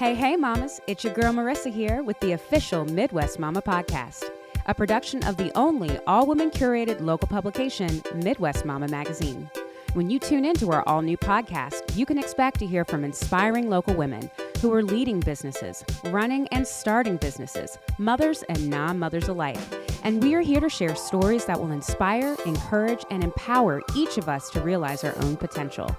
Hey, hey, mamas. It's your girl Marissa here with the official Midwest Mama Podcast, a production of the only all women curated local publication, Midwest Mama Magazine. When you tune into our all new podcast, you can expect to hear from inspiring local women who are leading businesses, running and starting businesses, mothers and non mothers alike. And we are here to share stories that will inspire, encourage, and empower each of us to realize our own potential.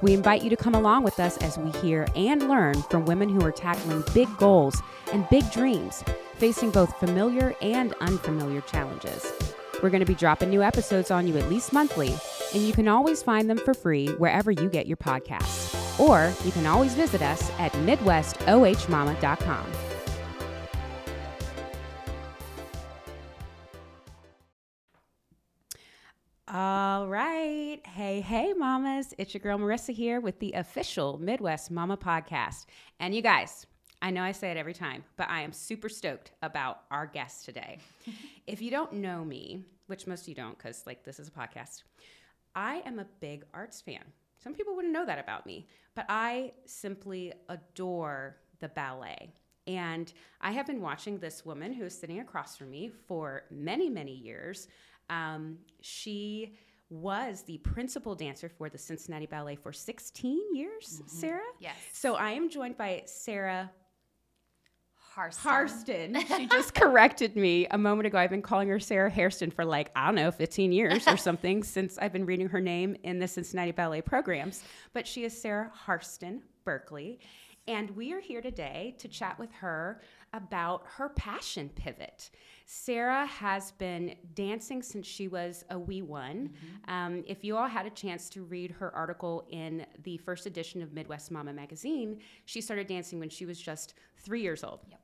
We invite you to come along with us as we hear and learn from women who are tackling big goals and big dreams, facing both familiar and unfamiliar challenges. We're going to be dropping new episodes on you at least monthly, and you can always find them for free wherever you get your podcasts. Or you can always visit us at MidwestOHMama.com. All right. Hey, hey, mamas. It's your girl Marissa here with the official Midwest Mama Podcast. And you guys, I know I say it every time, but I am super stoked about our guest today. if you don't know me, which most of you don't because like this is a podcast, I am a big arts fan. Some people wouldn't know that about me, but I simply adore the ballet. And I have been watching this woman who is sitting across from me for many, many years. Um, she was the principal dancer for the Cincinnati Ballet for 16 years, mm-hmm. Sarah? Yes. So I am joined by Sarah Harston. Harston. She just corrected me a moment ago. I've been calling her Sarah Hairston for like, I don't know, 15 years or something since I've been reading her name in the Cincinnati Ballet programs. But she is Sarah Harston Berkley. And we are here today to chat with her about her passion pivot. Sarah has been dancing since she was a wee one. Mm-hmm. Um, if you all had a chance to read her article in the first edition of Midwest Mama magazine, she started dancing when she was just three years old. Yep.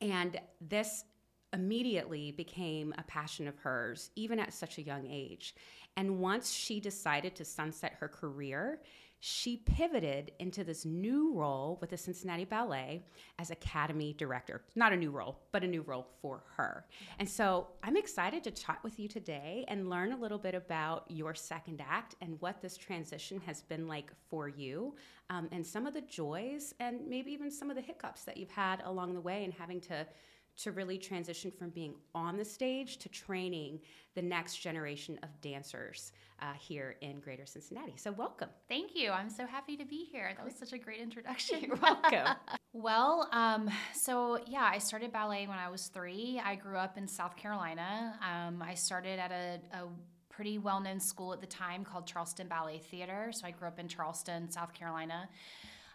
And this immediately became a passion of hers, even at such a young age. And once she decided to sunset her career, she pivoted into this new role with the Cincinnati Ballet as Academy Director. Not a new role, but a new role for her. And so I'm excited to chat with you today and learn a little bit about your second act and what this transition has been like for you, um, and some of the joys and maybe even some of the hiccups that you've had along the way and having to to really transition from being on the stage to training the next generation of dancers uh, here in Greater Cincinnati. So, welcome. Thank you. I'm so happy to be here. That was such a great introduction. You're welcome. well, um, so yeah, I started ballet when I was three. I grew up in South Carolina. Um, I started at a, a pretty well known school at the time called Charleston Ballet Theater. So, I grew up in Charleston, South Carolina.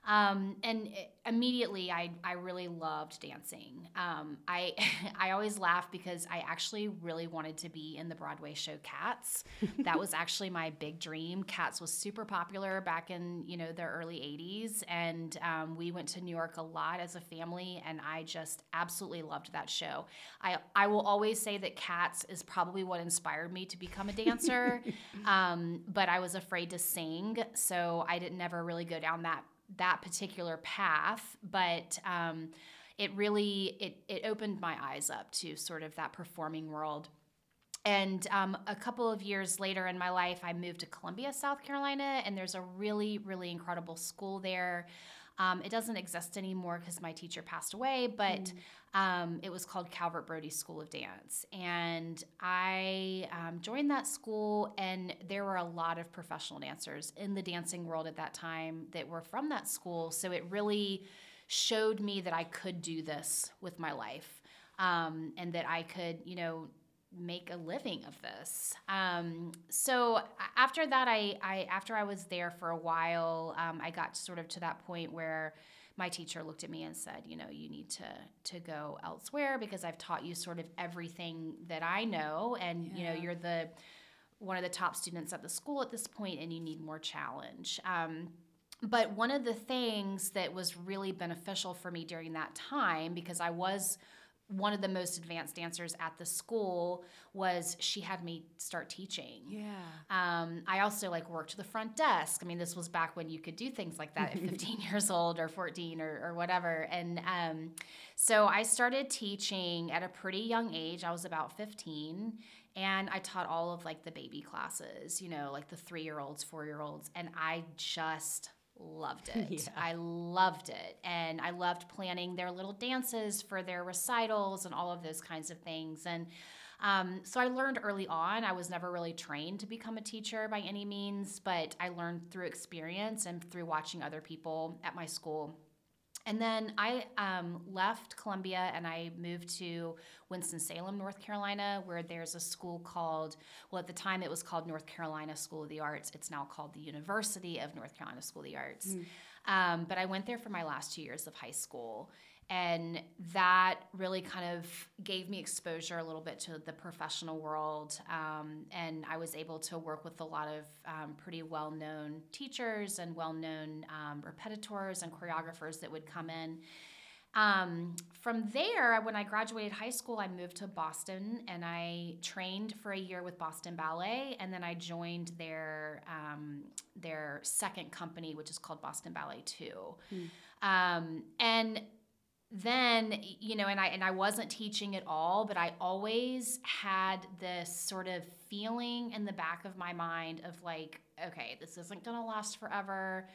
Um, and immediately, I, I really loved dancing. Um, I I always laugh because I actually really wanted to be in the Broadway show Cats. that was actually my big dream. Cats was super popular back in you know the early '80s, and um, we went to New York a lot as a family, and I just absolutely loved that show. I I will always say that Cats is probably what inspired me to become a dancer, um, but I was afraid to sing, so I didn't never really go down that that particular path, but um, it really it it opened my eyes up to sort of that performing world. And um, a couple of years later in my life, I moved to Columbia, South Carolina, and there's a really, really incredible school there. Um, it doesn't exist anymore because my teacher passed away, but mm. Um, it was called Calvert Brodie School of Dance. And I um, joined that school, and there were a lot of professional dancers in the dancing world at that time that were from that school. So it really showed me that I could do this with my life um, and that I could, you know, make a living of this. Um, so after that, I, I, after I was there for a while, um, I got sort of to that point where my teacher looked at me and said, you know, you need to to go elsewhere because I've taught you sort of everything that I know, and yeah. you know, you're the one of the top students at the school at this point, and you need more challenge. Um, but one of the things that was really beneficial for me during that time because I was one of the most advanced dancers at the school was she had me start teaching. Yeah. Um, I also like worked the front desk. I mean, this was back when you could do things like that at 15 years old or 14 or, or whatever. And um, so I started teaching at a pretty young age. I was about 15 and I taught all of like the baby classes, you know, like the three year olds, four year olds. And I just loved it. Yeah. I loved it. And I loved planning their little dances for their recitals and all of those kinds of things. And um, so I learned early on. I was never really trained to become a teacher by any means, but I learned through experience and through watching other people at my school. And then I um, left Columbia and I moved to Winston-Salem, North Carolina, where there's a school called, well, at the time it was called North Carolina School of the Arts. It's now called the University of North Carolina School of the Arts. Mm. Um, but I went there for my last two years of high school. And that really kind of gave me exposure a little bit to the professional world. Um, and I was able to work with a lot of um, pretty well known teachers and well known um, repetiteurs and choreographers that would come in. Um, from there, when I graduated high school, I moved to Boston and I trained for a year with Boston Ballet, and then I joined their um, their second company, which is called Boston Ballet Two. Mm. and then you know and i and i wasn't teaching at all but i always had this sort of feeling in the back of my mind of like okay this isn't going to last forever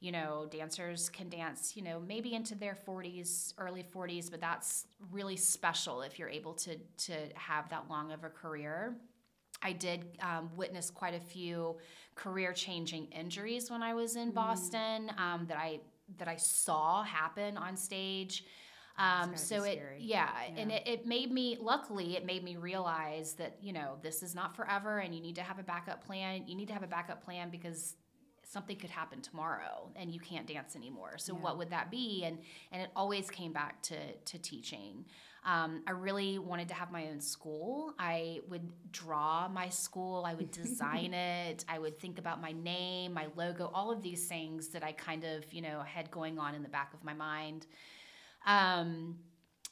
you know dancers can dance you know maybe into their 40s early 40s but that's really special if you're able to to have that long of a career I did um, witness quite a few career changing injuries when I was in mm. Boston um, that I that I saw happen on stage. Um, so it, yeah, yeah, and it, it made me, luckily, it made me realize that, you know, this is not forever and you need to have a backup plan. You need to have a backup plan because something could happen tomorrow and you can't dance anymore. So yeah. what would that be? And, and it always came back to, to teaching. Um, I really wanted to have my own school. I would draw my school, I would design it, I would think about my name, my logo, all of these things that I kind of, you know, had going on in the back of my mind. Um,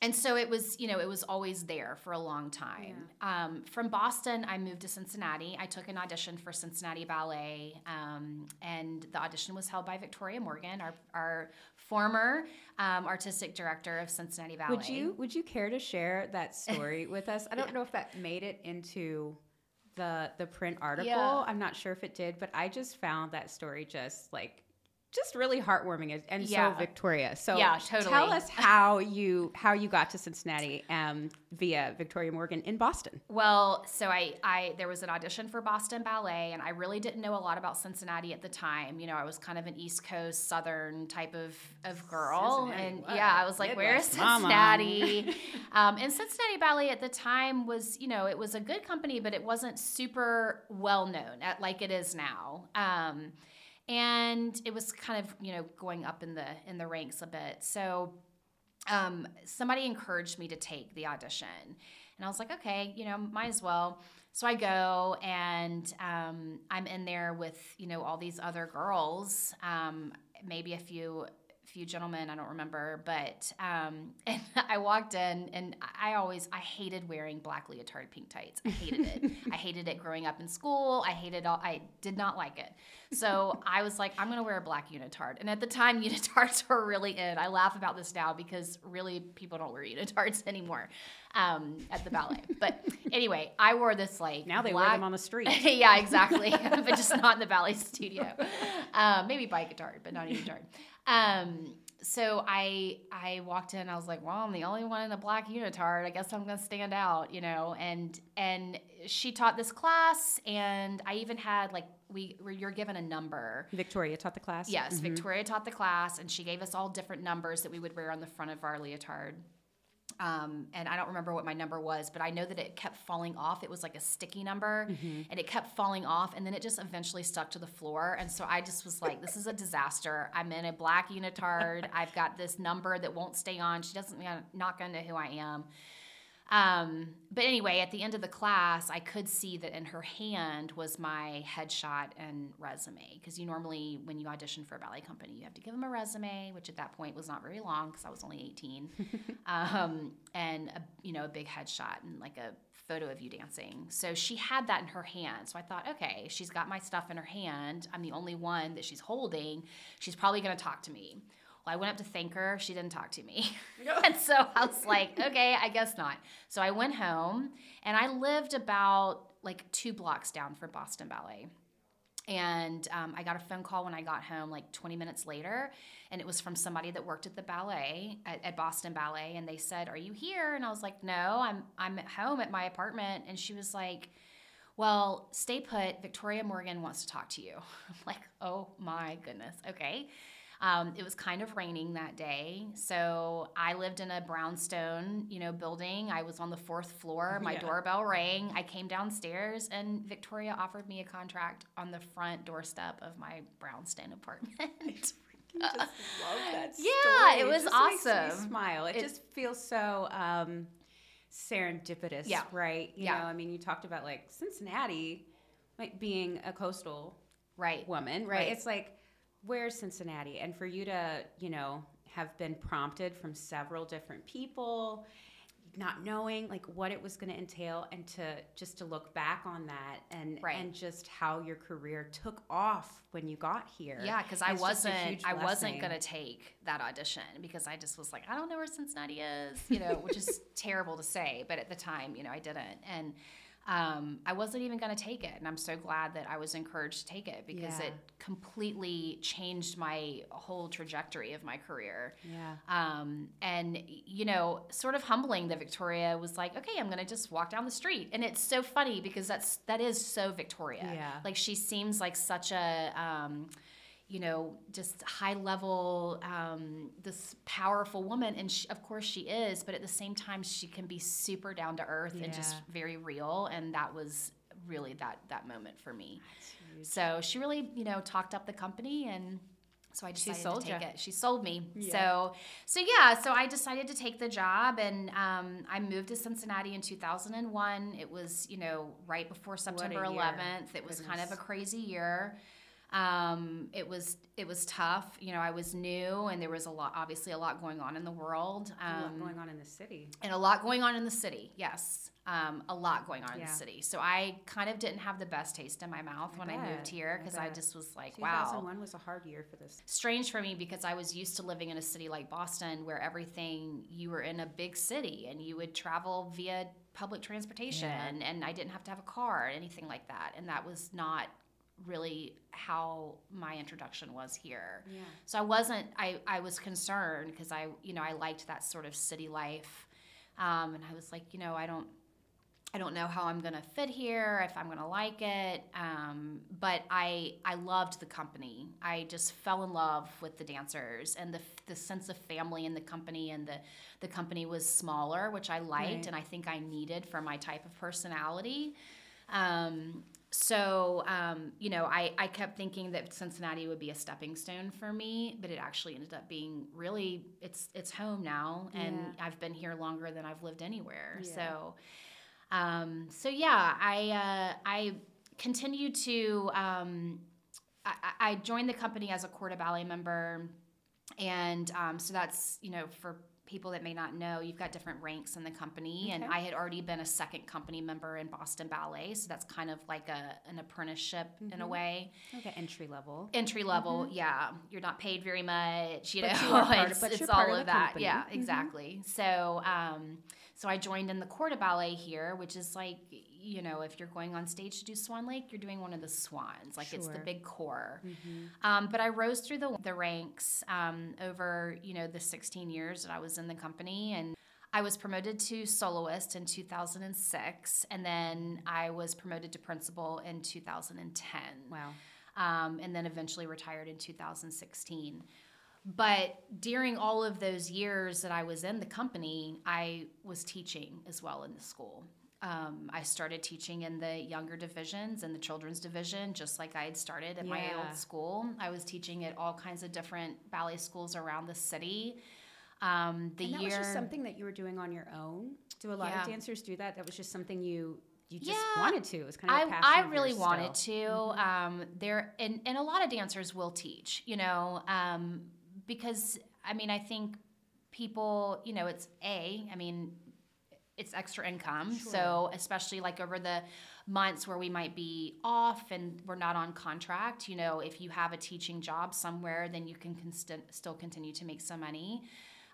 and so it was, you know, it was always there for a long time. Yeah. Um, from Boston, I moved to Cincinnati. I took an audition for Cincinnati Ballet, um, and the audition was held by Victoria Morgan, our, our former um, artistic director of Cincinnati Ballet. Would you Would you care to share that story with us? I don't yeah. know if that made it into the the print article. Yeah. I'm not sure if it did, but I just found that story just like just really heartwarming and, yeah. so Victoria. So yeah, totally. tell us how you how you got to Cincinnati um, via Victoria Morgan in Boston. Well, so I I there was an audition for Boston Ballet, and I really didn't know a lot about Cincinnati at the time. You know, I was kind of an East Coast Southern type of of girl, Cincinnati, and what? yeah, I was like, "Where's Cincinnati?" um, and Cincinnati Ballet at the time was, you know, it was a good company, but it wasn't super well known at like it is now. Um, and it was kind of you know going up in the in the ranks a bit. So um, somebody encouraged me to take the audition. And i was like okay you know might as well. So i go and um, i'm in there with you know all these other girls um, maybe a few few gentlemen, I don't remember, but um, and I walked in and I always I hated wearing black leotard pink tights. I hated it. I hated it growing up in school. I hated all I did not like it. So I was like, I'm gonna wear a black unitard. And at the time unitards were really in. I laugh about this now because really people don't wear unitards anymore um, at the ballet. But anyway, I wore this like now they black... wear them on the street. yeah, exactly, but just not in the ballet studio. Um, maybe by a guitar, but not a guitar. Um, so I I walked in. I was like, "Well, I'm the only one in a black unitard. I guess I'm gonna stand out, you know." And and she taught this class, and I even had like we you're given a number. Victoria taught the class. Yes, mm-hmm. Victoria taught the class, and she gave us all different numbers that we would wear on the front of our leotard. Um, and I don't remember what my number was, but I know that it kept falling off. It was like a sticky number, mm-hmm. and it kept falling off, and then it just eventually stuck to the floor. And so I just was like, "This is a disaster. I'm in a black unitard. I've got this number that won't stay on. She doesn't not gonna know who I am." Um, but anyway, at the end of the class, I could see that in her hand was my headshot and resume. Because you normally, when you audition for a ballet company, you have to give them a resume, which at that point was not very long because I was only 18, um, and a, you know a big headshot and like a photo of you dancing. So she had that in her hand. So I thought, okay, she's got my stuff in her hand. I'm the only one that she's holding. She's probably going to talk to me. I went up to thank her. She didn't talk to me. and so I was like, okay, I guess not. So I went home and I lived about like two blocks down from Boston Ballet. And um, I got a phone call when I got home, like 20 minutes later, and it was from somebody that worked at the ballet at, at, Boston Ballet, and they said, "Are you here?" And I was like, "No, I'm I'm at home at my apartment." And she was like, "Well, stay put. Victoria Morgan wants to talk to you." I'm like, "Oh my goodness, okay." Um, it was kind of raining that day, so I lived in a brownstone, you know, building. I was on the fourth floor. My yeah. doorbell rang. I came downstairs, and Victoria offered me a contract on the front doorstep of my brownstone apartment. I just love that Yeah, it was it awesome. smile. It, it, just feels so um, serendipitous, yeah. right? You yeah. know, I mean, you talked about like Cincinnati, like being a coastal right woman, right? right? It's like where's Cincinnati? And for you to, you know, have been prompted from several different people, not knowing like what it was going to entail and to just to look back on that and right. and just how your career took off when you got here. Yeah, cuz I wasn't I wasn't going to take that audition because I just was like I don't know where Cincinnati is, you know, which is terrible to say, but at the time, you know, I didn't. And um, I wasn't even going to take it. And I'm so glad that I was encouraged to take it because yeah. it completely changed my whole trajectory of my career. Yeah. Um, and, you know, sort of humbling that Victoria was like, okay, I'm going to just walk down the street. And it's so funny because that's, that is so Victoria. Yeah. Like she seems like such a, um, you know, just high level, um, this powerful woman. And she, of course she is, but at the same time, she can be super down to earth yeah. and just very real. And that was really that, that moment for me. So she really, you know, talked up the company and so I decided to take you. it. She sold me. Yeah. So, so yeah, so I decided to take the job, and um, I moved to Cincinnati in 2001. It was, you know, right before September 11th. It was Goodness. kind of a crazy year. Um, it was it was tough. You know, I was new, and there was a lot, obviously, a lot going on in the world. Um, a lot um, going on in the city, and a lot going on in the city. Yes, um, a lot going on yeah. in the city. So I kind of didn't have the best taste in my mouth I when bet. I moved here because I, I, just was like, 2001 wow. 2001 was a hard year for this. Strange for me because I was used to living in a city like Boston, where everything you were in a big city and you would travel via public transportation, yeah. and I didn't have to have a car or anything like that, and that was not really how my introduction was here. Yeah. So I wasn't I I was concerned because I you know I liked that sort of city life. Um, and I was like, you know, I don't I don't know how I'm gonna fit here, if I'm gonna like it. Um, but I I loved the company. I just fell in love with the dancers and the the sense of family in the company. And the the company was smaller, which I liked, right. and I think I needed for my type of personality. Um, so um, you know I, I kept thinking that cincinnati would be a stepping stone for me but it actually ended up being really it's it's home now and yeah. i've been here longer than i've lived anywhere yeah. so um, so yeah i uh, i continued to um, I, I, joined the company as a corps de ballet member and um, so that's you know for people that may not know, you've got different ranks in the company. Okay. And I had already been a second company member in Boston Ballet. So that's kind of like a, an apprenticeship mm-hmm. in a way. Like an entry level. Entry level, mm-hmm. yeah. You're not paid very much, you but know. You part, it's, it's all of, of that. Company. Yeah, mm-hmm. exactly. So, um, so I joined in the Corps de Ballet here, which is like you know, if you're going on stage to do Swan Lake, you're doing one of the swans. Like sure. it's the big corps. Mm-hmm. Um, but I rose through the, the ranks um, over, you know, the 16 years that I was in the company. And I was promoted to soloist in 2006. And then I was promoted to principal in 2010. Wow. Um, and then eventually retired in 2016. But during all of those years that I was in the company, I was teaching as well in the school. Um, I started teaching in the younger divisions and the children's division, just like I had started at yeah. my old school. I was teaching at all kinds of different ballet schools around the city. Um, the and that year was just something that you were doing on your own. Do a lot yeah. of dancers do that? That was just something you you just yeah, wanted to. It was kind of I, I really wanted to. Mm-hmm. Um, there and and a lot of dancers will teach, you know, um, because I mean I think people, you know, it's a. I mean, it's extra income. Sure. So especially like over the months where we might be off and we're not on contract, you know, if you have a teaching job somewhere, then you can still continue to make some money.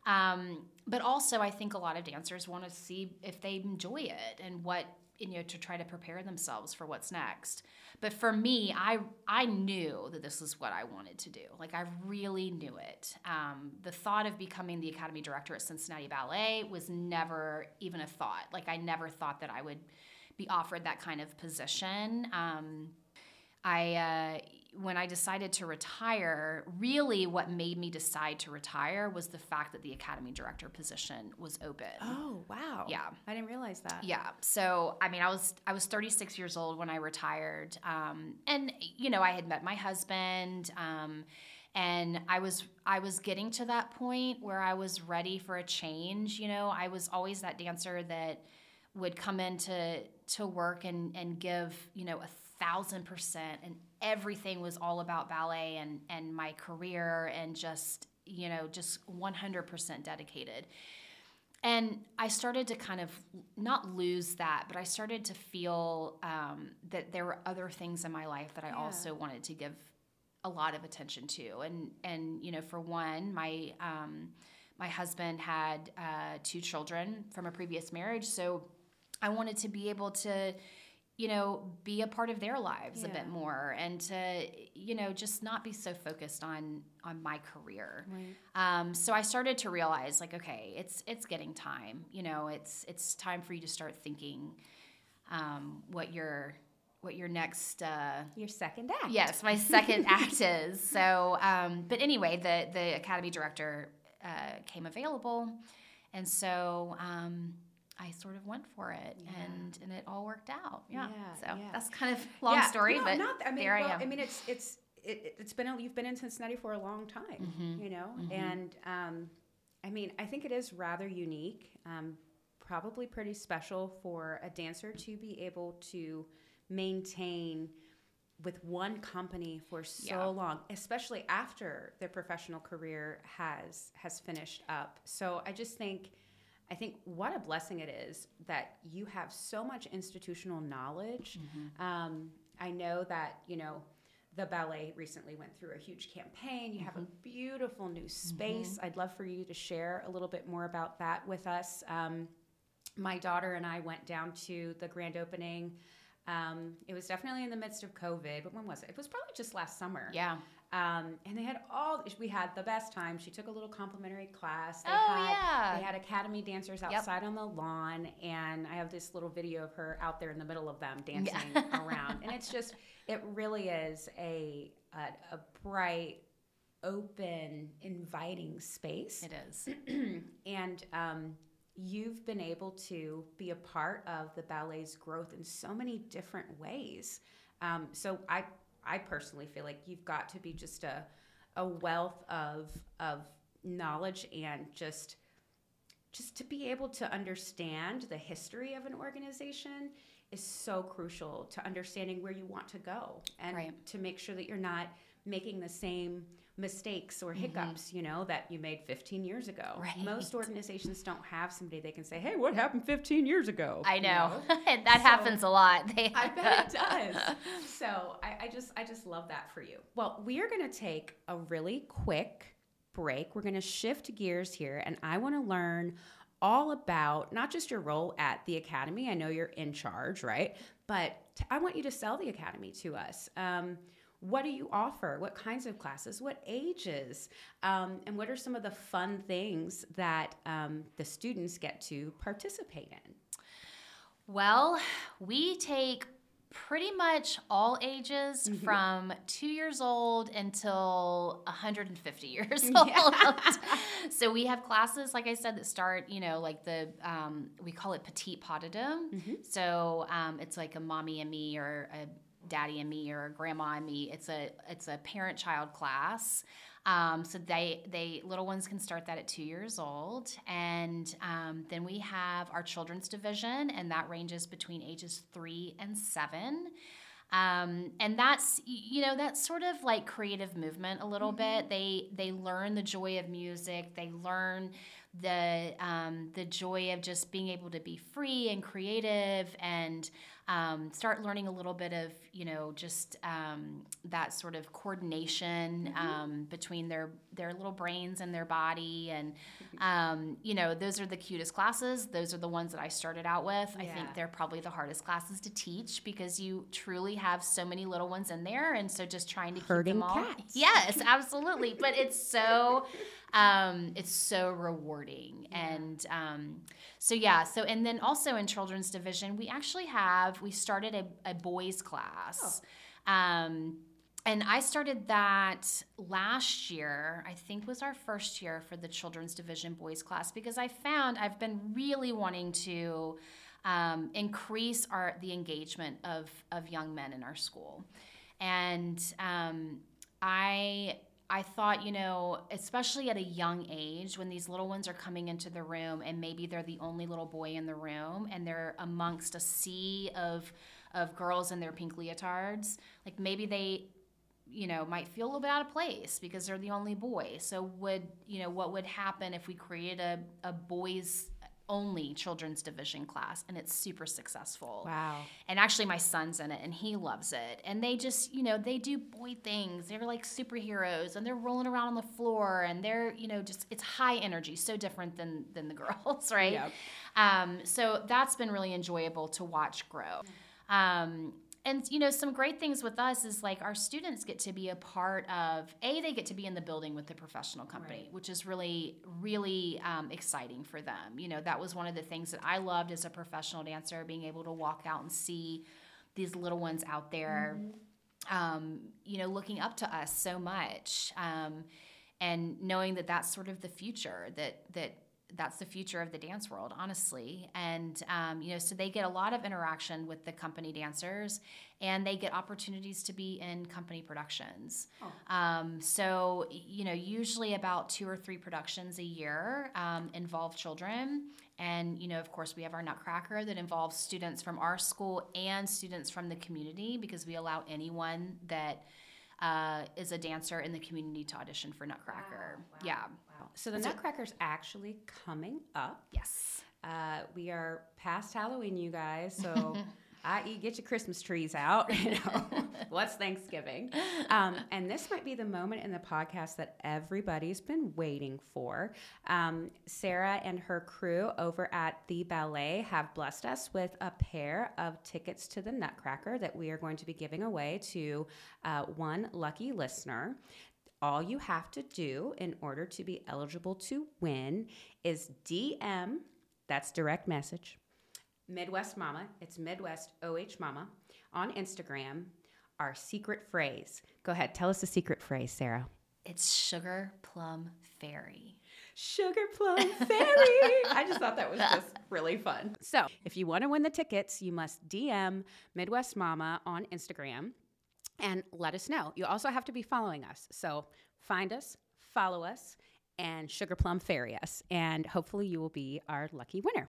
Um, but also, I think a lot of dancers want to see if they enjoy it and what you know to try to prepare themselves for what's next. But for me i i knew that this is what i wanted to do. Like i really knew it. Um, the thought of becoming the academy director at cincinnati ballet was never even a thought. Like i never thought that i would be offered that kind of position. Um, i uh, when I decided to retire, really what made me decide to retire was the fact that the academy director position was open. Oh, wow. Yeah. I didn't realize that. Yeah. So, I mean, I was I was 36 years old when I retired. Um, and you know, I had met my husband um, and I was I was getting to that point where I was ready for a change, you know. I was always that dancer that would come into to work and and give, you know, a thousand percent and everything was all about ballet and and my career and just you know just 100% dedicated. And i started to kind of not lose that but i started to feel um, that there were other things in my life that i yeah. also wanted to give a lot of attention to. And and you know for one my um, my husband had uh, two children from a previous marriage. So i wanted to be able to you know, be a part of their lives yeah. a bit more and to, you know, just not be so focused on on my career. Right. Um, so I started to realize like, okay, it's it's getting time. You know, it's it's time for you to start thinking um, what your what your next uh, your second act. Yes, my second act is. So, um, but anyway, the the academy director uh, came available, and so um, sort of went for it yeah. and and it all worked out. Yeah. yeah so yeah. that's kind of long story, no, but not, I mean, there well, I am. I mean, it's it's it, has been you've been in Cincinnati for a long time, mm-hmm. you know, mm-hmm. and um, I mean, I think it is rather unique, um, probably pretty special for a dancer to be able to maintain with one company for so yeah. long especially after their professional career has has finished up so i just think I think what a blessing it is that you have so much institutional knowledge. Mm-hmm. Um, I know that, you know, the ballet recently went through a huge campaign. You mm-hmm. have a mm-hmm. beautiful new space. Mm-hmm. I'd love for you to share a little bit more about that with us. Um, my daughter and I went down to the grand opening. Um, it was definitely in the midst of COVID, but when was it? It was probably just last summer. Yeah. Um, and they had all we had the best time. She took a little complimentary class. They oh had, yeah. They had academy dancers outside yep. on the lawn, and I have this little video of her out there in the middle of them dancing yeah. around. And it's just, it really is a a, a bright, open, inviting space. It is. and um, you've been able to be a part of the ballet's growth in so many different ways. Um, so I I personally feel like you've got to be just a a wealth of of knowledge and just just to be able to understand the history of an organization is so crucial to understanding where you want to go and right. to make sure that you're not making the same mistakes or mm-hmm. hiccups, mm-hmm. you know, that you made 15 years ago. Right. Most organizations don't have somebody they can say, "Hey, what happened 15 years ago?" I know, you know? that so, happens a lot. I bet it does. so I, I just, I just love that for you. Well, we are going to take a really quick break. We're going to shift gears here, and I want to learn all about not just your role at the academy. I know you're in charge, right? But t- I want you to sell the academy to us. Um, what do you offer? What kinds of classes? What ages? Um, and what are some of the fun things that um, the students get to participate in? Well, we take pretty much all ages mm-hmm. from two years old until 150 years old. so we have classes, like I said, that start, you know, like the, um, we call it petite deux. Mm-hmm. So um, it's like a mommy and me or a daddy and me or grandma and me. It's a it's a parent child class. Um, so they they little ones can start that at two years old, and um, then we have our children's division, and that ranges between ages three and seven. Um, and that's you know that's sort of like creative movement a little mm-hmm. bit. They they learn the joy of music. They learn the um, the joy of just being able to be free and creative and um, start learning a little bit of you know just um, that sort of coordination Mm-hmm. um, between their their little brains and their body and um, you know those are the cutest classes. Those are the ones that i started out with. I think they're probably the hardest classes to teach because you truly have so many little ones in there. And so just trying to keep them all cats. yes absolutely. But it's so um, it's so rewarding. And um, so yeah. So and then also in children's division we actually have we started a, a boys class. Um, and I started that last year, I think was our first year for the children's division boys class because I found I've been really wanting to um, increase our the engagement of of young men in our school, and um, I I thought, you know, especially at a young age, when these little ones are coming into the room and maybe they're the only little boy in the room and they're amongst a sea of of girls in their pink leotards, like maybe they you know might feel a little bit out of place because they're the only boy. So would you know what would happen if we created a, a boys only children's division class and it's super successful. Wow. and actually my son's in it and he loves it. And they just you know they do boy things. They're like superheroes and they're rolling around on the floor and they're you know just it's high energy so different than than the girls right? Yep. um, so that's been really enjoyable to watch grow. Um, and you know some great things with us is like our students get to be a part of a they get to be in the building with the professional company Right. which is really really um, exciting for them you know that was one of the things that i loved as a professional dancer being able to walk out and see these little ones out there um, you know looking up to us so much um, and knowing that that's sort of the future that that that's the future of the dance world honestly. And um, you know so they get a lot of interaction with the company dancers and they get opportunities to be in company productions. Um, so you know usually about two or three productions a year um, involve children. And you know of course we have our nutcracker that involves students from our school and students from the community because we allow anyone that uh, is a dancer in the community to audition for nutcracker. Yeah So the Nutcracker's actually coming up. yes Uh, we are past Halloween, you guys. So, i.e., get your Christmas trees out. You know, what's Thanksgiving? Um, and this might be the moment in the podcast that everybody's been waiting for. Um, Sarah and her crew over at the ballet have blessed us with a pair of tickets to the Nutcracker that we are going to be giving away to uh, one lucky listener. All you have to do in order to be eligible to win is DM, that's direct message, Midwest Mama, it's Midwest OH Mama on Instagram, our secret phrase. Go ahead, tell us the secret phrase, Sarah. it's sugar plum fairy Sugar Plum Fairy. I just thought that was just really fun. So, if you want to win the tickets, you must DM Midwest Mama on Instagram and let us know. You also have to be following us. So, find us, follow us, and Sugar Plum Fairy us. And hopefully, you will be our lucky winner.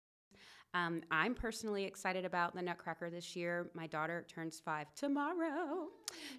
Um, I'm personally excited about the Nutcracker this year. My daughter turns five tomorrow.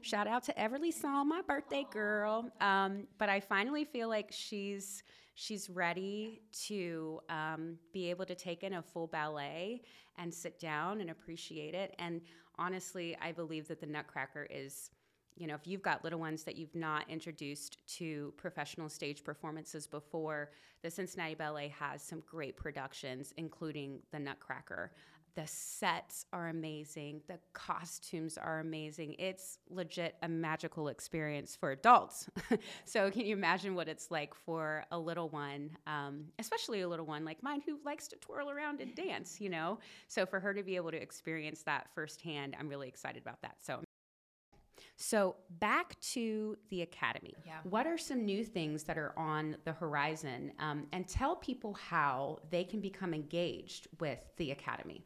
Shout out to Everly Saul, my birthday girl. Um, but I finally feel like she's she's ready to um, be able to take in a full ballet and sit down and appreciate it. And honestly, I believe that the Nutcracker is you know, if you've got little ones that you've not introduced to professional stage performances before, the Cincinnati Ballet has some great productions, including the Nutcracker. The sets are amazing. The costumes are amazing. It's legit a magical experience for adults. so, can you imagine what it's like for a little one, um, especially a little one like mine who likes to twirl around and dance, you know? So, for her to be able to experience that firsthand, I'm really excited about that. So, so back to the academy. Yeah. What are some new things that are on the horizon? Um, and tell people how they can become engaged with the academy.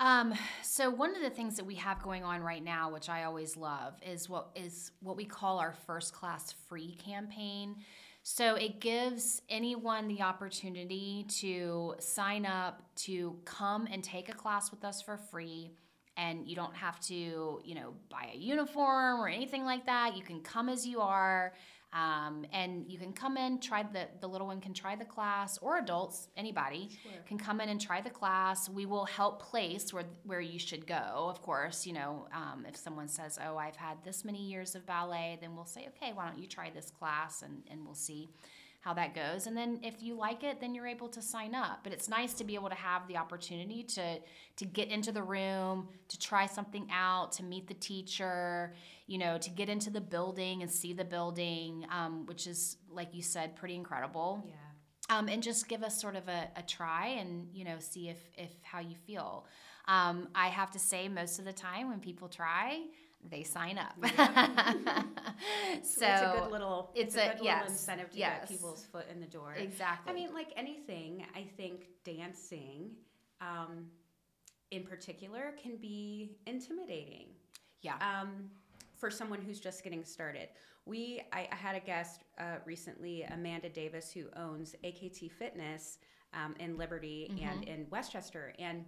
Um, so one of the things that we have going on right now, which I always love, is what is what we call our first class free campaign. So it gives anyone the opportunity to sign up to come and take a class with us for free. And you don't have to, you know, buy a uniform or anything like that. You can come as you are. Um, and you can come in, try the the little one can try the class, or adults, anybody sure. can come in and try the class. We will help place where where you should go. Of course, you know um, if someone says, "Oh, I've had this many years of ballet," then we'll say, "Okay, why don't you try this class?" and and we'll see how that goes. And then if you like it, then you're able to sign up. But it's nice to be able to have the opportunity to to get into the room, to try something out, to meet the teacher, you know, to get into the building and see the building, um, which is like you said, pretty incredible. Yeah. Um, and just give us sort of a, a, try and you know see if if how you feel. Um, I have to say, most of the time when people try, they sign up. So, it's a good little it's, it's a, a, good yes, little incentive to yes. get people's foot in the door. Exactly. I mean, like anything, I think dancing, um, in particular, can be intimidating. Yeah. Um, for someone who's just getting started. We, I, I had a guest uh, recently, Amanda Davis, who owns AKT Fitness um, in Liberty mm-hmm. and in Westchester, and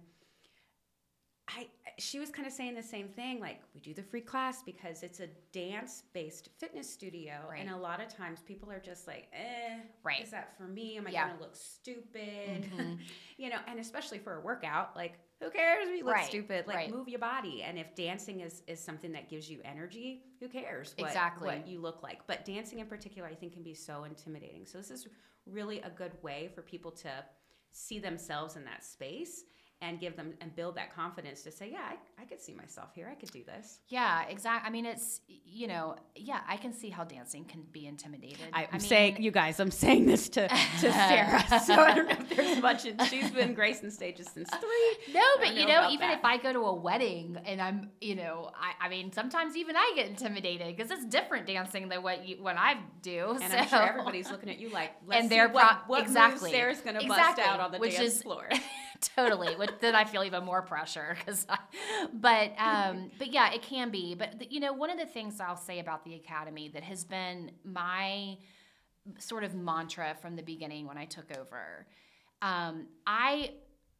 I she was kind of saying the same thing like we do the free class because it's a dance based fitness studio right. and a lot of times people are just like eh right is that for me am I yeah. gonna look stupid mm-hmm. you know and especially for a workout like who cares if you look right. stupid like right. move your body and if dancing is is something that gives you energy who cares what, exactly what you look like but dancing in particular I think can be so intimidating so this is really a good way for people to see themselves in that space and give them and build that confidence to say, yeah, I, I could see myself here. I could do this. Yeah, exactly. I mean, it's, you know, yeah, I can see how dancing can be intimidated. I, am saying, you guys, I'm saying this to, to Sarah. so I don't know if there's much. And she's been gracing stages since three. No, but you know, even that. if I go to a wedding and I'm, you know, I, I mean, sometimes even I get intimidated because it's different dancing than what you, what I do. And so. I'm sure everybody's looking at you like, and they're pro- what, what exactly. Sarah's going to exactly. bust out on the Which dance is, floor. totally. Which then I feel even more pressure because, but um, but yeah, it can be. But you know, one of the things I'll say about the academy that has been my sort of mantra from the beginning when I took over, um, I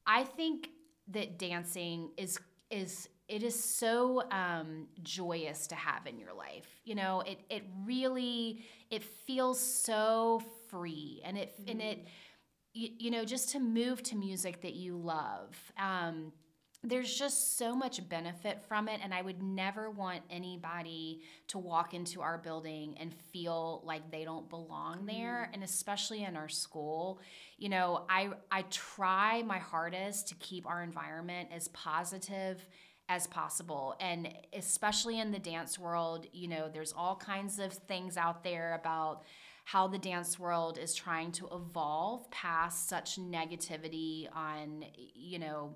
I think that dancing is is it is so um, joyous to have in your life. You know, it it really it feels so free and it mm-hmm. and it mm-hmm you, you know, just to move to music that you love. Um, there's just so much benefit from it and i would never want anybody to walk into our building and feel like they don't belong there mm. and especially in our school you know i i try my hardest to keep our environment as positive as possible and especially in the dance world you know there's all kinds of things out there about how the dance world is trying to evolve past such negativity on, you know,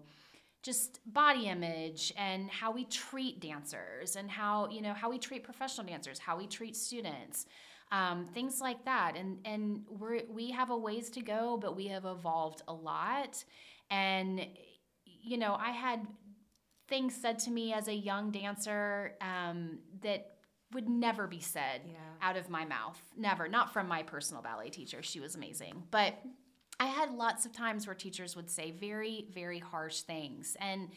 just body image and how we treat dancers and how, you know, how we treat professional dancers, how we treat students. Um, things like that. And and we we have a ways to go, but we have evolved a lot. And you know, I had things said to me as a young dancer um, that would never be said yeah. out of my mouth. Never. Not from my personal ballet teacher. She was amazing. But I had lots of times where teachers would say very, very harsh things. And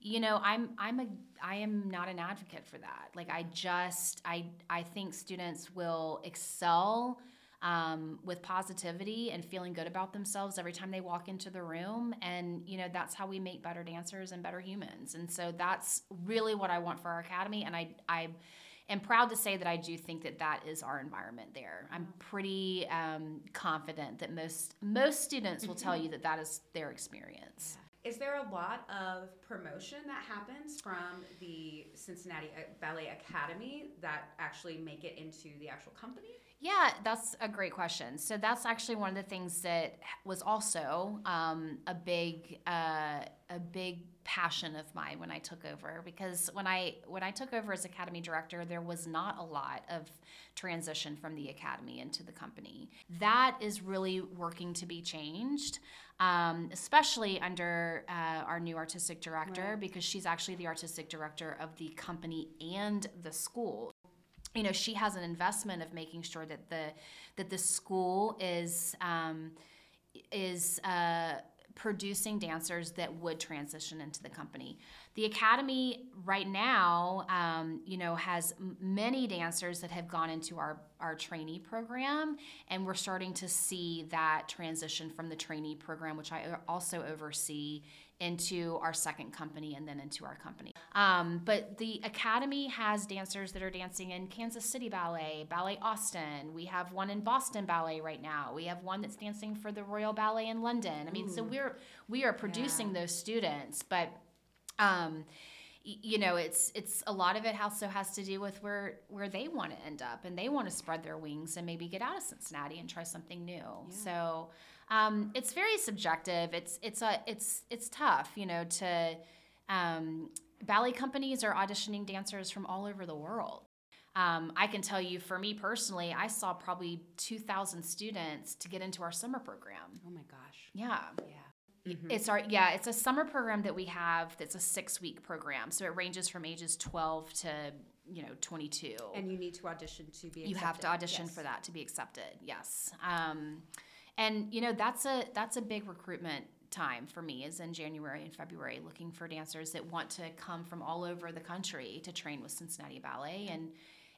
you know, I'm I'm a I am not an advocate for that. Like I just I I think students will excel um, with positivity and feeling good about themselves every time they walk into the room. And, you know, that's how we make better dancers and better humans. And so that's really what I want for our academy. And I, I, am proud to say that I do think that that is our environment there. I'm pretty um, confident that most most students will tell you that that is their experience. Is there a lot of promotion that happens from the Cincinnati uh, Ballet Academy that actually make it into the actual company? Yeah, that's a great question. So that's actually one of the things that was also um, a big uh, a big passion of mine when I took over because when I when I took over as academy director, there was not a lot of transition from the academy into the company. That is really working to be changed. Um, especially under uh, our new artistic director, right. because she's actually the artistic director of the company and the school you know she has an investment of making sure that the that the school is um, is uh, producing dancers that would transition into the company. the academy right now, um, you know, has many dancers that have gone into our our trainee program, and we're starting to see that transition from the trainee program, which I also oversee, into our second company and then into our company. Um, but the academy has dancers that are dancing in Kansas City Ballet, Ballet Austin. We have one in Boston Ballet right now. We have one that's dancing for the Royal Ballet in London. I mean, Ooh. so we're we are producing yeah. those students, but um, you know it's it's a lot of it also has to do with where where they want to end up and they want to spread their wings and maybe get out of cincinnati and try something new yeah. so um, it's very subjective. It's it's a it's it's tough, you know. To um, ballet companies are auditioning dancers from all over the world. Um, I can tell you, for me personally, I saw probably two thousand students to get into our summer program. Oh my gosh! Yeah, yeah. Mm-hmm. It's our yeah, it's a summer program that we have. That's a six week program, so it ranges from ages twelve to you know 22 and you need to audition to be accepted. you have to audition yes. for that to be accepted yes um, and you know that's a that's a big recruitment time for me is in January and February looking for dancers that want to come from all over the country to train with Cincinnati Ballet and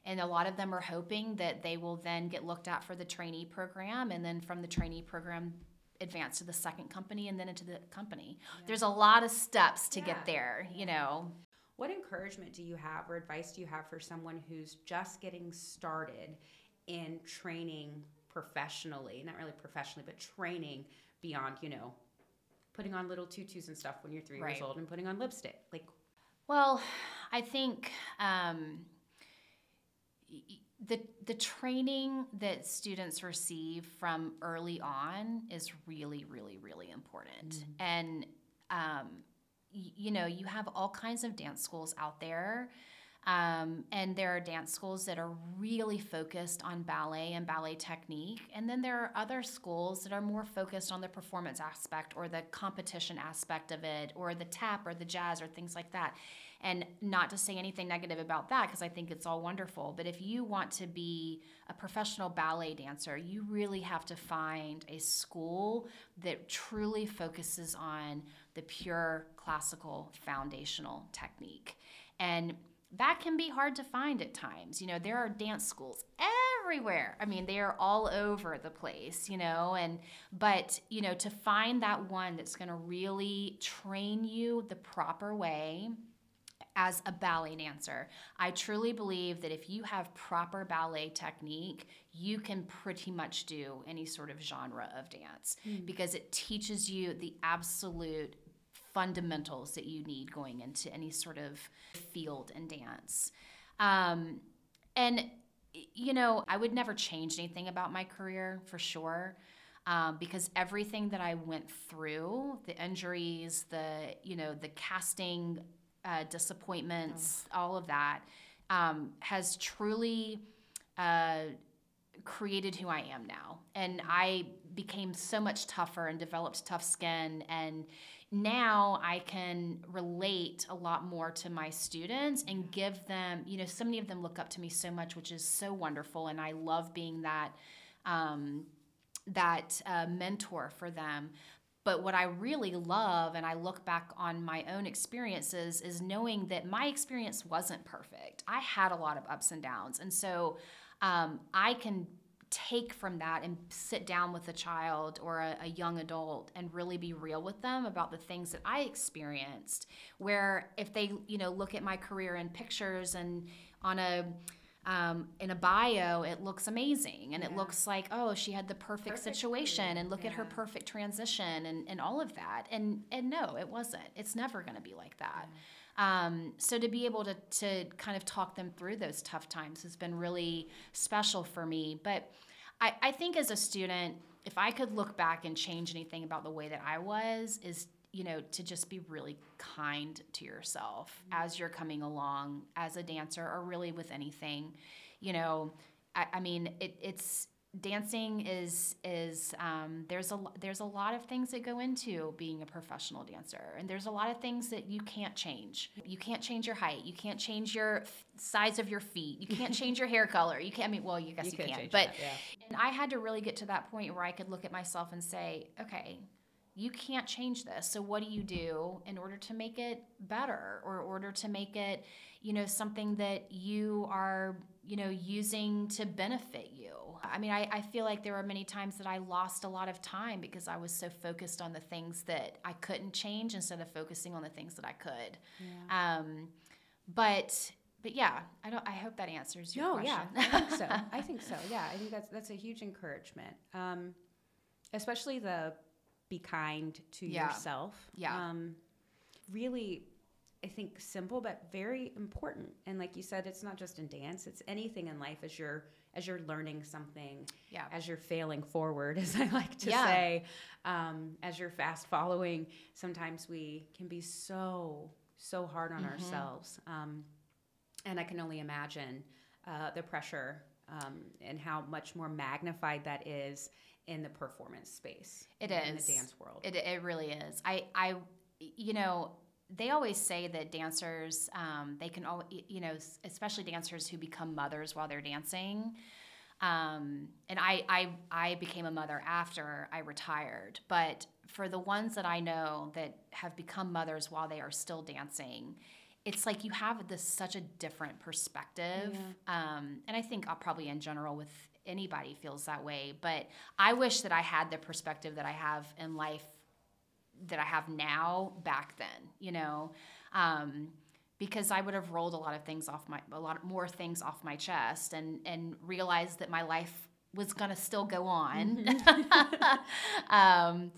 and a lot of them are hoping that they will then get looked at for the trainee program and then from the trainee program advance to the second company and then into the company. Yeah. There's a lot of steps to yeah. get there, you know. What encouragement do you have or advice do you have for someone who's just getting started in training professionally, not really professionally, but training beyond, you know, putting on little tutus and stuff when you're three right. years old and putting on lipstick? Like, well, I think um, the the training that students receive from early on is really, really, really important. Mm-hmm. And um, y- you know, you have all kinds of dance schools out there um, and there are dance schools that are really focused on ballet and ballet technique. And then there are other schools that are more focused on the performance aspect or the competition aspect of it or the tap or the jazz or things like that. And not to say anything negative about that because I think it's all wonderful. But if you want to be a professional ballet dancer, you really have to find a school that truly focuses on the pure classical foundational technique. And that can be hard to find at times. You know, there are dance schools everywhere. I mean, they are all over the place, you know, and but, you know, to find that one that's going to really train you the proper way as a ballet dancer. I truly believe that if you have proper ballet technique, you can pretty much do any sort of genre of dance mm. because it teaches you the absolute fundamentals that you need going into any sort of field in dance. Um, and, you know, I would never change anything about my career for sure. Um, because everything that I went through, the injuries, the you know the casting uh, disappointments, oh. all of that, um, has truly uh, created who I am now. And I became so much tougher and developed tough skin and now I can relate a lot more to my students and give them, you know, so many of them look up to me so much, which is so wonderful. And I love being that, um, that uh, mentor for them. But what I really love, and I look back on my own experiences, is knowing that my experience wasn't perfect. I had a lot of ups and downs. And so um, I can take from that and sit down with a child or a, a, young adult and really be real with them about the things that I experienced. Where if they, you know, look at my career in pictures and on a um, in a bio, it looks amazing and yeah. it looks like, oh, she had the perfect, perfect situation and look yeah. at her perfect transition and, and all of that. And and no, it wasn't. It's never going to be like that. Yeah. Um, so to be able to, to kind of talk them through those tough times has been really special for me. But I, I think as a student, if I could look back and change anything about the way that I was, is you know to just be really kind to yourself mm-hmm. as you're coming along as a dancer or really with anything. You know, I, I mean it, it's dancing is is um, there's a there's a lot of things that go into being a professional dancer and there's a lot of things that you can't change you can't change your height you can't change your f- size of your feet you can't change your hair color you can't I mean well you guess you, you can but that, yeah. and I had to really get to that point where I could look at myself and say okay you can't change this. So what do you do in order to make it better or in order to make it, you know, something that you are, you know, using to benefit you? I mean, I, I feel like there were many times that I lost a lot of time because I was so focused on the things that I couldn't change instead of focusing on the things that I could. Yeah. Um, but but yeah, I don't. I hope that answers your no, question. yeah, I think so. I think so. Yeah, I think that's that's a huge encouragement. Um, especially the be kind to Yeah. yourself. Yeah. Um, really, I think simple but very important. And like you said, it's not just in dance; it's anything in life. As you're as you're learning something, Yeah. as you're failing forward, as I like to Yeah. say, um, as you're fast following, sometimes we can be so so hard on Mhm. ourselves. Um, and I can only imagine uh, the pressure um, and how much more magnified that is in the performance space. It is in the dance world. It, it really is. I, I, you know, they always say that dancers, um, they can, all, you know, especially dancers who become mothers while they're dancing. Um, and I, I, I became a mother after I retired. But for the ones that I know that have become mothers while they are still dancing, it's like you have this such a different perspective. Um, and I think I'll probably in general with anybody feels that way. But I wish that I had the perspective that I have in life that I have now back then, you know, um, because I would have rolled a lot of things off my, a lot more things off my chest and, and realized that my life was going to still go on. um,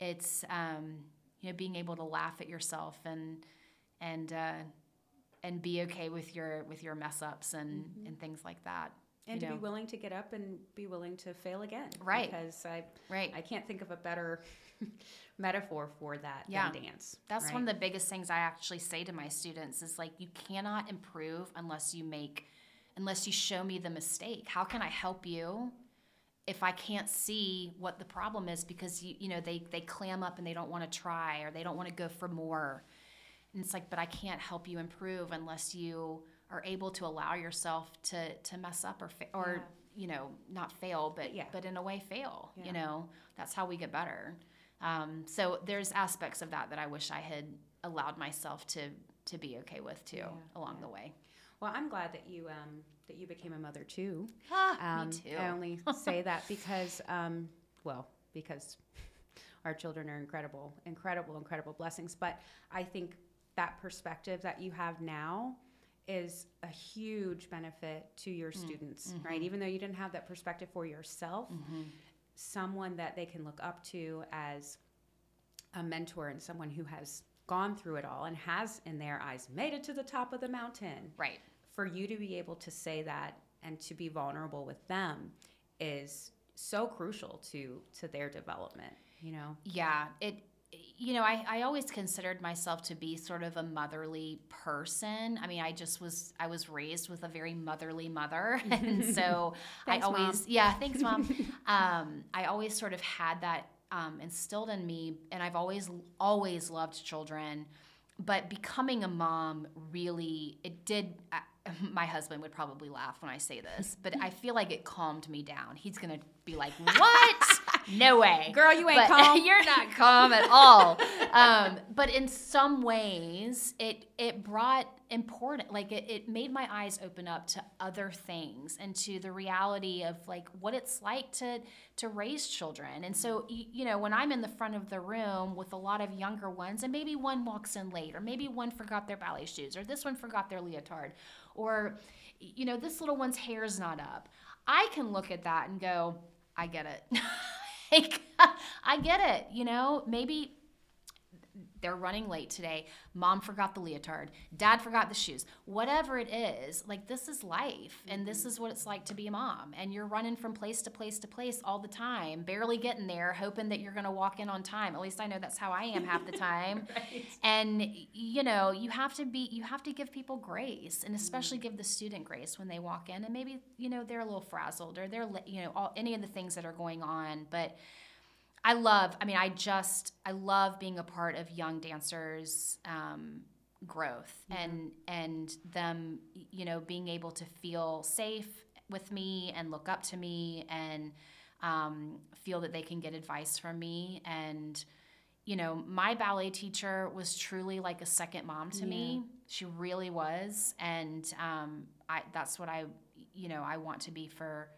it's, um, you know, being able to laugh at yourself and, and, uh, and be okay with your, with your mess ups and, and things like that. and to know. be willing to get up and be willing to fail again. Right. Because I, Right. I can't think of a better metaphor for that Yeah. dance. That's right? one of the biggest things I actually say to my students is like you cannot improve unless you make unless you show me the mistake. How can I help you if I can't see what the problem is because you you know they they clam up and they don't want to try or they don't want to go for more. And it's like but I can't help you improve unless you are able to allow yourself to to mess up or fa- or you know not fail but Yeah. but in a way fail. Yeah. You know, that's how we get better. Um, so there's aspects of that that I wish I had allowed myself to to be okay with too Yeah, along yeah. the way. Well, I'm glad that you um, that you became a mother too. Ah, Um, me too. I only say that because, um, well, because our children are incredible, incredible, incredible blessings. But I think that perspective that you have now is a huge benefit to your Mm, students, mm-hmm. right? Even though you didn't have that perspective for yourself, someone that they can look up to as a mentor and someone who has gone through it all and has, in their eyes, made it to the top of the mountain right. for you to be able to say that and to be vulnerable with them is so crucial to to their development you know Yeah, it. You know, I, I always considered myself to be sort of a motherly person. I mean, I just was I was raised with a very motherly mother, and so Thanks, I Mom. always yeah, thanks, mom. um, I always sort of had that um, instilled in me, and I've always always loved children. But becoming a mom really it did. Uh, my husband would probably laugh when I say this, but I feel like it calmed me down. He's gonna be like, "What? No way, Girl, you ain't But calm. you're not calm at all." Um, but in some ways, it it brought important, like it, it made my eyes open up to other things and to the reality of like what it's like to to raise children. And so, you know, when I'm in the front of the room with a lot of younger ones, and maybe one walks in late, or maybe one forgot their ballet shoes, or this one forgot their leotard, or you know, this little one's hair's not up. I can look at that and go, I get it. like, I get it. You know, maybe they're running late today. Mom forgot the leotard. Dad forgot the shoes. Whatever it is, like this is life and this mm-hmm. is what it's like to be a mom. And you're running from place to place to place all the time, barely getting there, hoping that you're going to walk in on time. At least I know that's how I am half the time. And you know, you have to be you have to give people grace and especially mm. give the student grace when they walk in and maybe, you know, they're a little frazzled or they're you know, all any of the things that are going on, but I love, I mean, I just, I love being a part of young dancers' um, growth and and them, you know, being able to feel safe with me and look up to me and um, feel that they can get advice from me and you know, my ballet teacher was truly like a second mom to yeah. me. She really was, and um, I that's what I, you know, I want to be for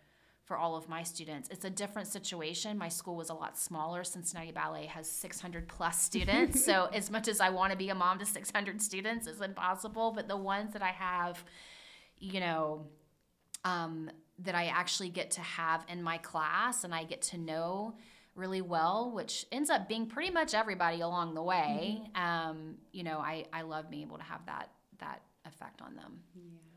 for all of my students. It's a different situation. My school was a lot smaller. Cincinnati Ballet has 600 plus students. so, as much as I want to be a mom to 600 students, it's impossible. But the ones that I have, you know, um, that I actually get to have in my class and I get to know really well, which ends up being pretty much everybody along the way. Mm-hmm. Um, you know, I, I love being able to have that that effect on them. Yeah.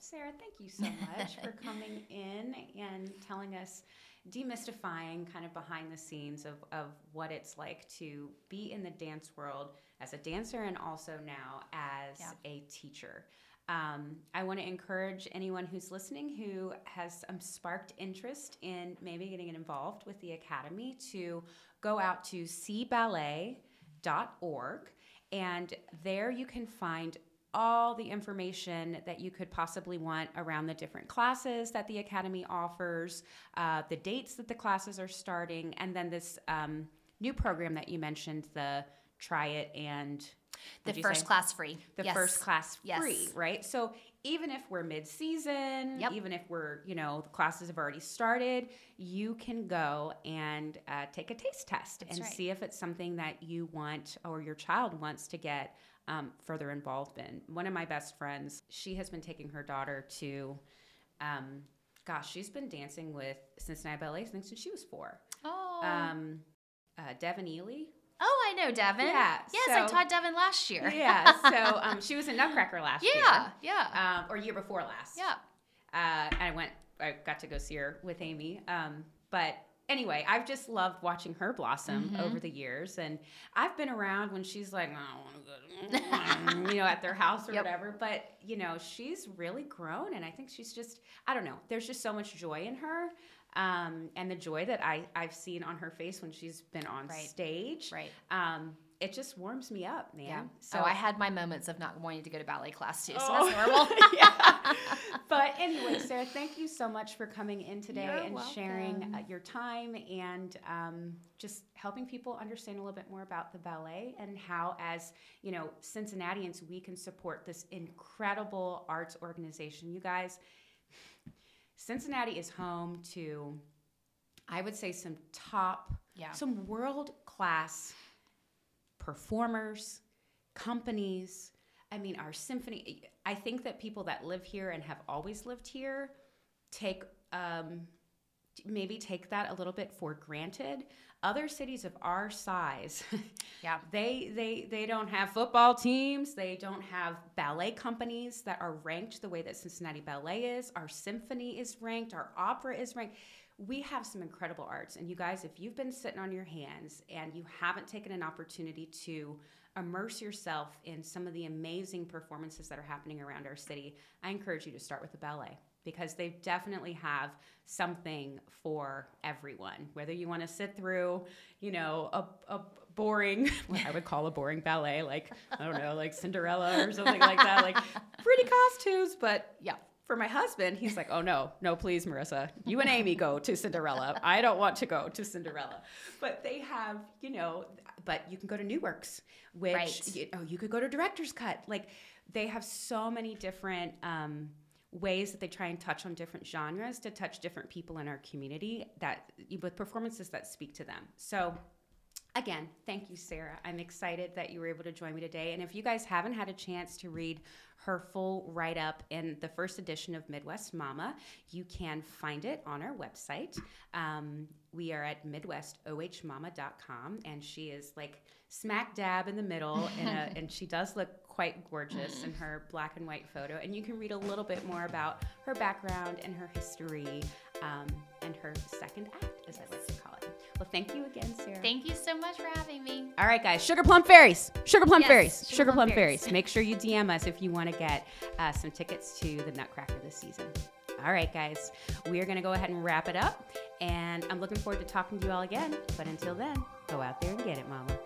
Sarah, thank you so much for coming in and telling us, demystifying kind of behind the scenes of, of what it's like to be in the dance world as a dancer and also now as yeah. a teacher. Um, I want to encourage anyone who's listening who has um, sparked interest in maybe getting involved with the Academy to go out to cballet.org. And there you can find all the information that you could possibly want around the different classes that the Academy offers, uh, the dates that the classes are starting, and then this um, new program that you mentioned, the Try It and the first say? class free. The yes. first class yes. free, right? So even if we're mid-season, yep. even if we're, you know, the classes have already started, you can go and uh, take a taste test That's and right. see if it's something that you want or your child wants to get um, further involved in. One of my best friends, she has been taking her daughter to, um, gosh, she's been dancing with Cincinnati Ballet since she was four. Oh. Um, uh, Devin Ely. Oh, I know Devin. Yeah. Yes, so, I taught Devin last year. yeah. So um, she was in Nutcracker last yeah, year. Yeah. Yeah. Um, or year before last. Yeah. Uh, and I went. I got to go see her with Amy. Um, but anyway, I've just loved watching her blossom mm-hmm. over the years, and I've been around when she's like, I want to go, you know, at their house or yep. whatever. But you know, she's really grown, and I think she's just, I don't know, there's just so much joy in her. Um, and the joy that I, I've seen on her face when she's been on right. stage. Right. Um, it just warms me up, man. Yeah. So oh, I had my moments of not wanting to go to ballet class too, so oh, that's normal. yeah. But anyway, Sarah, thank you so much for coming in today You're and welcome. sharing uh, your time and um, just helping people understand a little bit more about the ballet and how, as you know, Cincinnatians, we can support this incredible arts organization. You guys, Cincinnati is home to, I would say, some top, yeah. some world class performers, companies. I mean, our symphony. I think that people that live here and have always lived here take um, maybe take that a little bit for granted. Other cities of our size, yeah, they they they don't have football teams. They don't have ballet companies that are ranked the way that Cincinnati Ballet is. Our symphony is ranked. Our opera is ranked we have some incredible arts. And you guys, if you've been sitting on your hands and you haven't taken an opportunity to immerse yourself in some of the amazing performances that are happening around our city, I encourage you to start with the ballet because they definitely have something for everyone. Whether you want to sit through, you know, a, a boring, what I would call a boring ballet, like, I don't know, like Cinderella or something like that, like pretty costumes, but yeah, for my husband, he's like, oh no, no, please, Marissa, you and Amy go to Cinderella. I don't want to go to Cinderella. But they have, you know, but you can go to New Works, which, right. you know, you could go to Director's Cut. Like they have so many different um, ways that they try and touch on different genres to touch different people in our community that with performances that speak to them. So Again, thank you, Sarah. I'm excited that you were able to join me today. And if you guys haven't had a chance to read her full write up in the first edition of Midwest Mama. You can find it on our website. Um, we are at MidwestOHMama.com, and she is like smack dab in the middle, a, and she does look quite gorgeous in her black and white photo. And you can read a little bit more about her background and her history um, and her second act, as I like to call it. Well, thank you again, Sarah. Thank you so much for having me. All right, guys. Sugar Plum Fairies. Sugar Plum yes, Fairies. Sugar, Sugar Plum, Plum Fairies. Fairies. Make sure you DM us if you want to get uh, some tickets to the Nutcracker this season. All right, guys. We are going to go ahead and wrap it up. And I'm looking forward to talking to you all again. But until then, go out there and get it, Mama.